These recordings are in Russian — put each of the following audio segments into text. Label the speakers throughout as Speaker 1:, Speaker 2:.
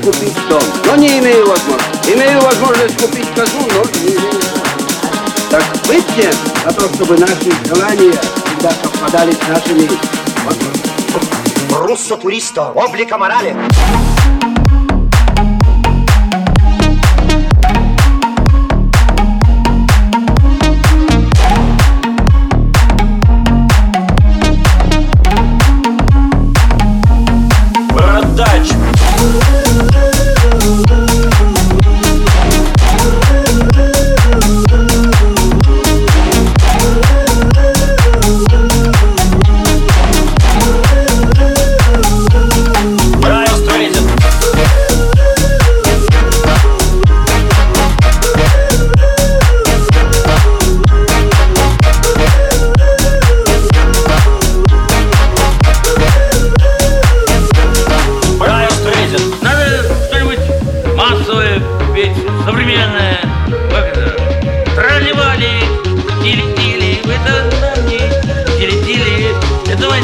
Speaker 1: купить дом, но не имею возможности. Имею возможность купить козу, но не имею Так выйдем за то, чтобы наши желания всегда совпадали с нашими возможностями.
Speaker 2: Руссо туристо, облика морали.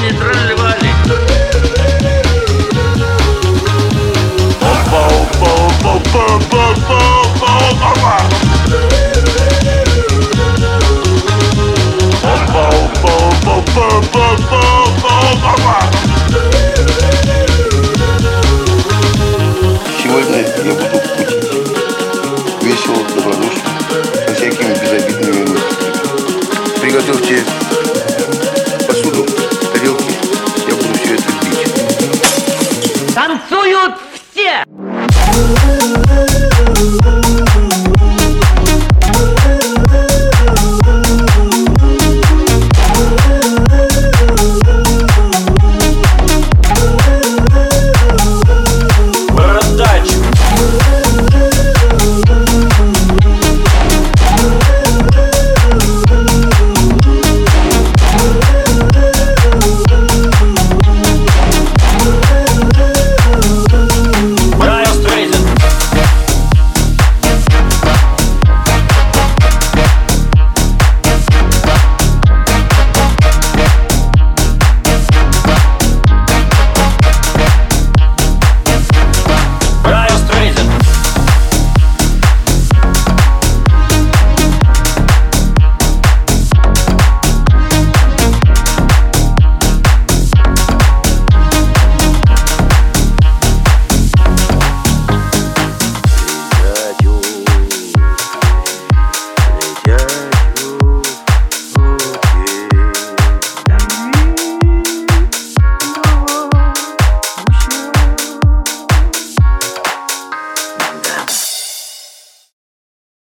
Speaker 3: Не тролливали.
Speaker 4: Сегодня я буду кутить. Весело, добродушно, со всякими безобидными мыслями. Приготовьте
Speaker 3: Танцуют все!